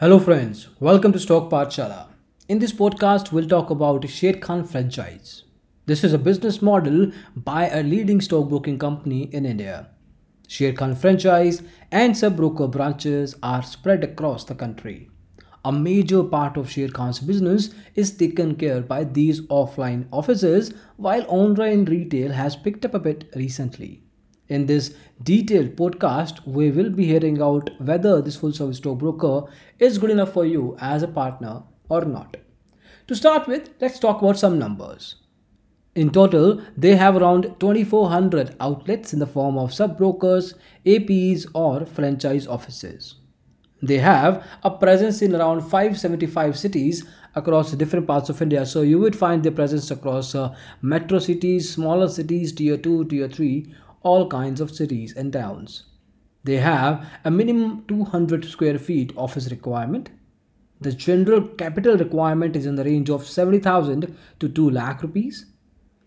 Hello, friends. Welcome to Stock Pathshala. In this podcast, we'll talk about Sharekhan franchise. This is a business model by a leading stockbroking company in India. Sharekhan franchise and sub-broker branches are spread across the country. A major part of Sharekhan's business is taken care by these offline offices, while online retail has picked up a bit recently. In this detailed podcast, we will be hearing out whether this full service stockbroker is good enough for you as a partner or not. To start with, let's talk about some numbers. In total, they have around 2400 outlets in the form of sub brokers, APs, or franchise offices. They have a presence in around 575 cities across different parts of India. So you would find their presence across uh, metro cities, smaller cities, tier 2, tier 3, all kinds of cities and towns. They have a minimum 200 square feet office requirement. The general capital requirement is in the range of 70,000 to 2 lakh rupees.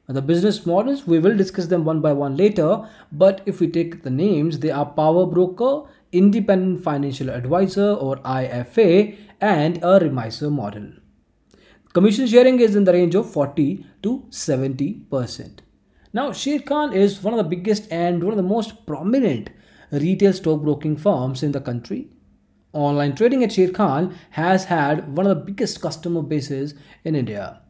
The business models, we will discuss them one by one later, but if we take the names, they are Power Broker, Independent Financial Advisor or IFA, and a Remiser model. Commission sharing is in the range of 40 to 70%. Now, Sharekhan is one of the biggest and one of the most prominent retail stockbroking firms in the country. Online trading at Sharekhan has had one of the biggest customer bases in India.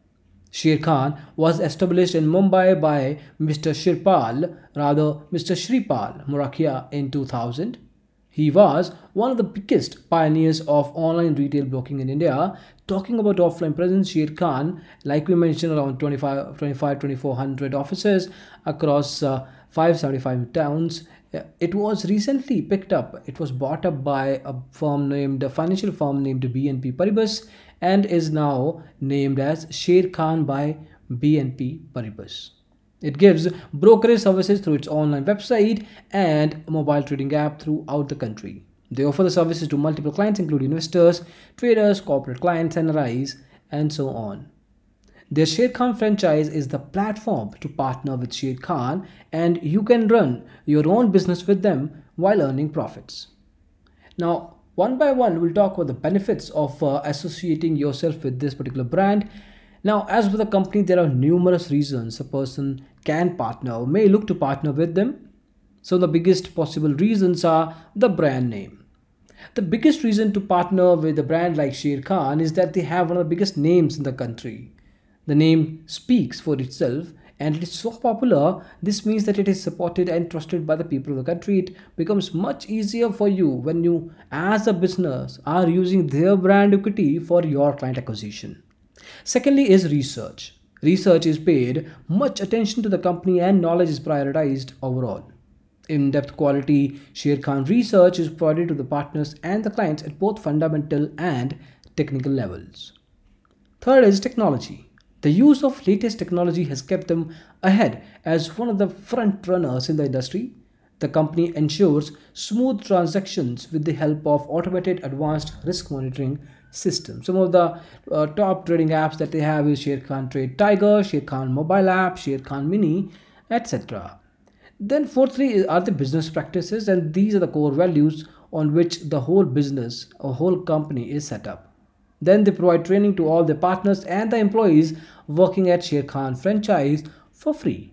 Sharekhan was established in Mumbai by Mr. Shirpal, rather Mr. Shripal Morakhia in 2000. He was one of the biggest pioneers of online retail broking in India. Talking about offline presence, Sharekhan, like we mentioned, around 25, 25 2400 offices across uh, 575 towns. It was recently picked up. It was bought up by a firm named, a financial firm named BNP Paribas and is now named as Sharekhan by BNP Paribas. It gives brokerage services through its online website and mobile trading app throughout the country. They offer the services to multiple clients, including investors, traders, corporate clients, and NRIs, and so on. Their Sharekhan franchise is the platform to partner with Sharekhan, and you can run your own business with them while earning profits. Now, one by one, we'll talk about the benefits of uh, associating yourself with this particular brand. Now, as with a company, there are numerous reasons a person can partner or may look to partner with them. So, the biggest possible reasons are the brand name. The biggest reason to partner with a brand like Sharekhan is that they have one of the biggest names in the country. The name speaks for itself and it is so popular this means that it is supported and trusted by the people of the country it becomes much easier for you when you as a business are using their brand equity for your client acquisition secondly is research. Research is paid. Much attention to the company and knowledge is prioritized overall. In-depth quality Sharekhan research is provided to the partners and the clients at both fundamental and technical levels. Third is technology. The use of latest technology has kept them ahead as one of the front runners in the industry. The company ensures smooth transactions with the help of automated advanced risk monitoring systems. Some of the uh, top trading apps that they have is Sharekhan Trade Tiger, Sharekhan Mobile App, Sharekhan Mini, etc. Then fourthly are the business practices and these are the core values on which the whole business or whole company is set up. Then they provide training to all the partners and the employees working at Sharekhan franchise for free.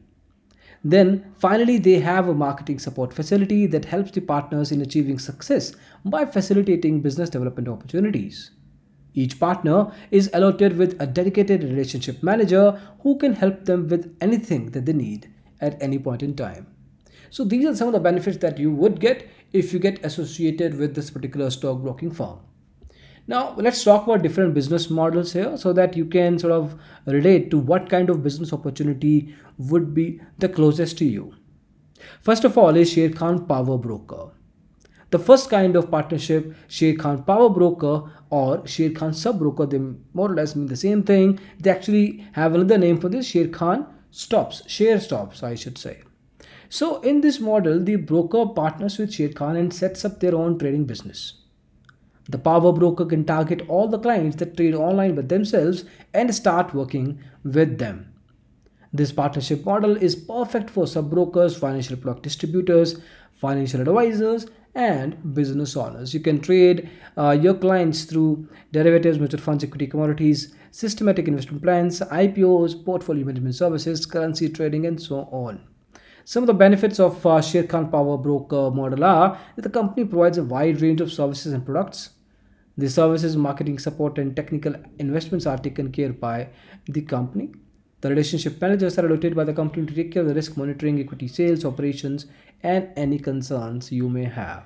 Then finally they have a marketing support facility that helps the partners in achieving success by facilitating business development opportunities. Each partner is allotted with a dedicated relationship manager who can help them with anything that they need at any point in time. So these are some of the benefits that you would get if you get associated with this particular stock stockbroking firm. Now, let's talk about different business models here so that you can sort of relate to what kind of business opportunity would be the closest to you. First of all, is Sharekhan Power Broker. The first kind of partnership, Sharekhan Power Broker or Sharekhan Sub Broker, they more or less mean the same thing. They actually have another name for this Sharekhan Stops, Share Stops, I should say. So, in this model, the broker partners with Sharekhan and sets up their own trading business. The power broker can target all the clients that trade online with themselves and start working with them. This partnership model is perfect for sub-brokers, financial product distributors, financial advisors, and business owners. You can trade uh, your clients through derivatives, mutual funds, equity commodities, systematic investment plans, IPOs, portfolio management services, currency trading, and so on. Some of the benefits of uh, Power Broker model are that the company provides a wide range of services and products. The services, marketing support, and technical investments are taken care by the company. The relationship managers are allocated by the company to take care of the risk monitoring, equity sales, operations, and any concerns you may have.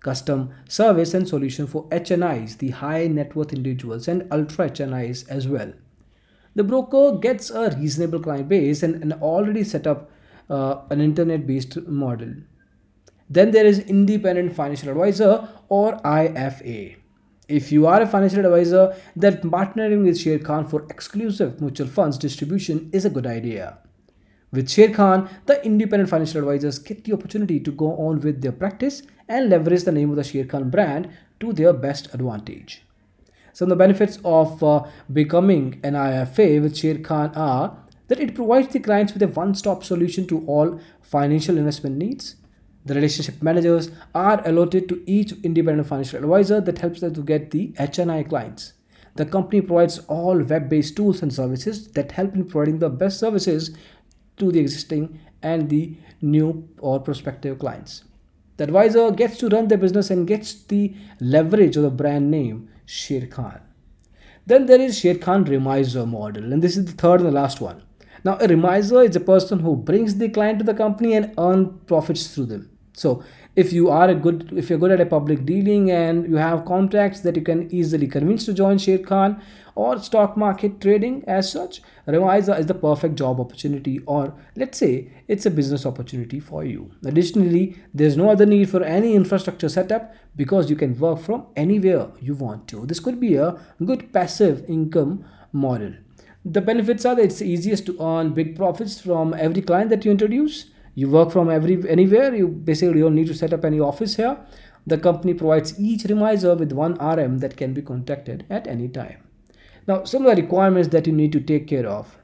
Custom service and solution for HNIs, the high net worth individuals, and ultra HNIs as well. The broker gets a reasonable client base and an already set up uh, an internet based model. Then there is independent financial advisor or IFA. If you are a financial advisor, then partnering with Sharekhan for exclusive mutual funds distribution is a good idea. With Sharekhan, the independent financial advisors get the opportunity to go on with their practice and leverage the name of the Sharekhan brand to their best advantage. Some of the benefits of uh, becoming an IFA with Sharekhan are that it provides the clients with a one-stop solution to all financial investment needs. The relationship managers are allotted to each independent financial advisor that helps them to get the HNI clients. The company provides all web-based tools and services that help in providing the best services to the existing and the new or prospective clients. The advisor gets to run their business and gets the leverage of the brand name Sharekhan. Then there is Sharekhan Remiser model, and this is the third and the last one. Now, a remiser is a person who brings the client to the company and earns profits through them. So, if you are a good, if you're good at a public dealing and you have contacts that you can easily convince to join Sharekhan or stock market trading as such, Remiser is the perfect job opportunity, or let's say it's a business opportunity for you. Additionally, there's no other need for any infrastructure setup because you can work from anywhere you want to. This could be a good passive income model. The benefits are that it's easiest to earn big profits from every client that you introduce. You work from every anywhere. You basically don't need to set up any office here. The company provides each remiser with one RM that can be contacted at any time. Now, some of the requirements that you need to take care of.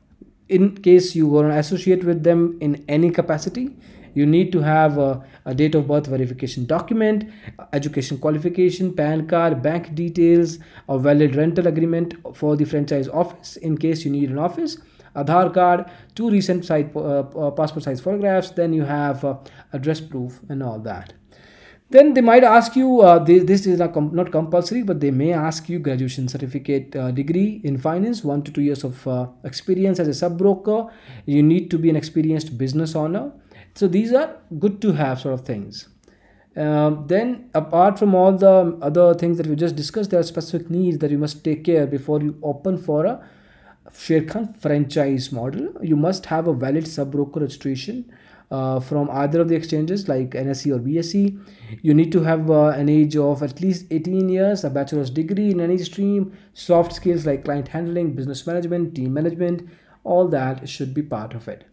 In case you want to associate with them in any capacity, you need to have a, a, date of birth verification document education qualification pan card bank details a valid rental agreement for the franchise office in case you need an office Aadhaar card, two recent side, uh, uh, passport size photographs, then you have uh, address proof and all that. Then they might ask you, uh, this, this is not, com- not compulsory, but they may ask you graduation certificate uh, degree in finance, one to two years of uh, experience as a sub broker. You need to be an experienced business owner so these are good to have sort of things um, then apart from all the other things that we just discussed there are specific needs that you must take care before you open for a Sharekhan franchise model. You must have a valid sub broker registration uh, from either of the exchanges like NSE or BSE. You need to have uh, an age of at least 18 years, a bachelor's degree in any stream, soft skills like client handling, business management, team management, all that should be part of it.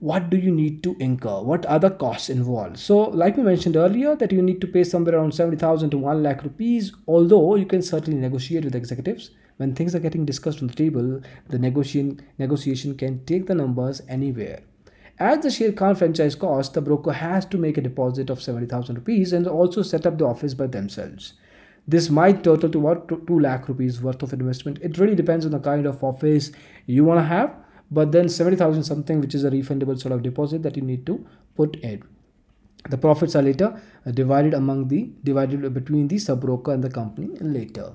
What do you need to incur? What are the costs involved? So like we mentioned earlier that you need to pay somewhere around 70000 to 1 lakh rupees although you can certainly negotiate with executives when things are getting discussed on the table the negotiation negotiation can take the numbers anywhere as the Sharekhan franchise cost, the broker has to make a deposit of 70,000 rupees and also set up the office by themselves. This might total to about 2 lakh rupees worth of investment. It really depends on the kind of office you want to have but then 70000 something which is a refundable sort of deposit that you need to put in the profits are later divided among the divided between the sub broker and the company later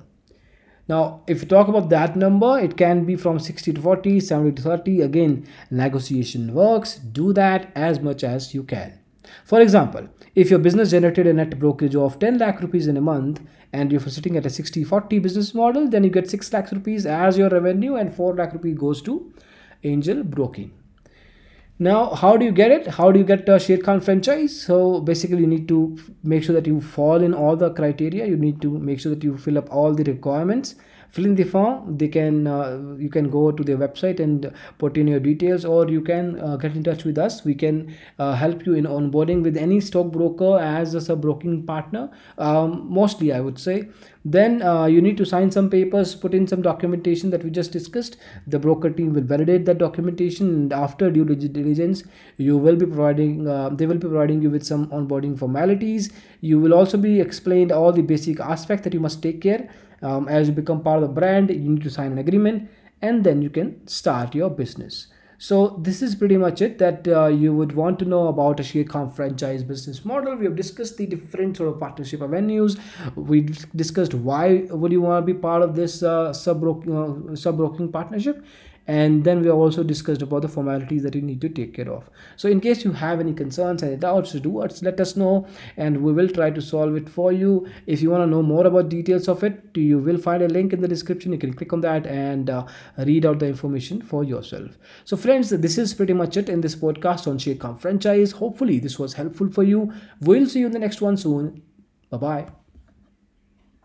now if you talk about that number it can be from 60 to 40 70 to 30 again negotiation works. Do that as much as you can. For example if your business generated a net brokerage of 10 lakh rupees in a month and you're sitting at a 60 40 business model then you get 6 lakh rupees as your revenue and 4 lakh rupees goes to angel broking now how do you get it? How do you get a Sharekhan franchise? So basically you need to make sure that you fall in all the criteria. You need to make sure that you fill up all the requirements fill in the form they can uh, you can go to their website and put in your details or you can uh, get in touch with us. We can uh, help you in onboarding with any stockbroker as a sub broking partner um, mostly i would say. Then uh, you need to sign some papers put in some documentation that we just discussed. The broker team will validate that documentation and after due diligence you will be providing uh, they will be providing you with some onboarding formalities. You will also be explained all the basic aspects that you must take care um, as you become part of the brand you need to sign an agreement and then you can start your business so this is pretty much it that uh, you would want to know about a Sharekhan franchise business model. We have discussed the different sort of partnership avenues. We discussed why would you want to be part of this uh, sub broking uh, sub broking partnership, and then we also discussed about the formalities that you need to take care of. So in case you have any concerns any doubts do us let us know and we will try to solve it for you. If you want to know more about details of it you will find a link in the description. You can click on that and uh, read out the information for yourself. So friends this is pretty much it in this podcast on Sharekhan franchise. Hopefully this was helpful for you. We'll see you in the next one soon. Bye bye